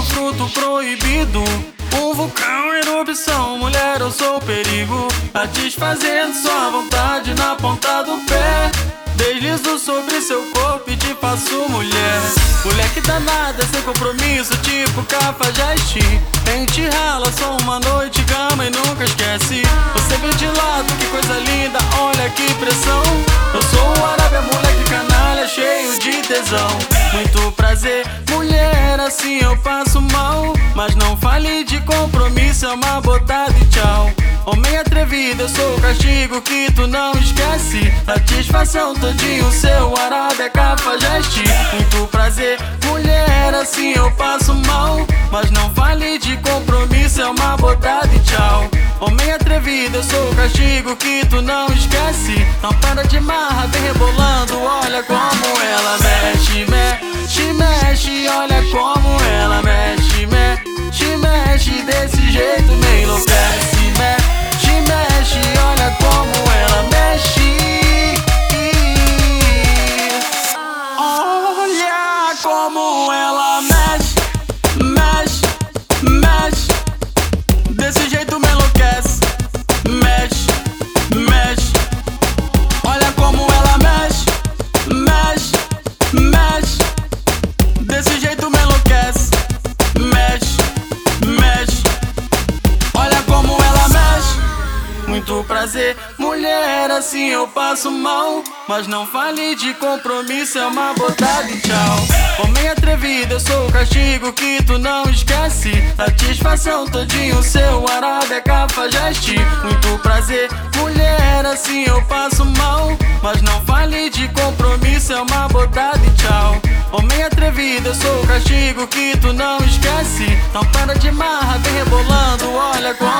o fruto proibido. Um vulcão, erupção, mulher, eu sou o perigo. Satisfazendo sua vontade na ponta do pé. Deslizo sobre seu corpo e te faço mulher. Moleque danada, sem compromisso, tipo cafajeste. Mente rala, só uma noite, cama e nunca esquece. Você vem de lado, que coisa linda, olha que pressão. Eu sou o Arábia, moleque canalha, cheio de tesão. Muito prazer, botada e tchau. Homem atrevido, eu sou o castigo que tu não esquece. Satisfação todinho, seu arábia cafajeste. Muito prazer, mulher, assim eu passo mal. Mas não fale de compromisso, é uma botada e tchau. Homem atrevido, eu sou o castigo que tu não esquece. Não para de marra, vem rebolando, como ela mexe, mexe, mexe. Desse jeito me enlouquece. Mexe, mexe. Olha como ela mexe, mexe, mexe. Desse jeito me enlouquece. Mexe, mexe. Olha como ela mexe. Muito prazer, mulher, assim eu passo mal. Mas não fale de compromisso, é uma botada e tchau. Homem atrevido, eu sou o castigo que tu não esquece. Satisfação todinho, seu arábia cafajeste. Muito prazer, mulher, assim eu passo mal. Mas não fale de compromisso, é uma botada e tchau. Homem atrevido, eu sou o castigo que tu não esquece. Não para de marra, vem rebolando, olha como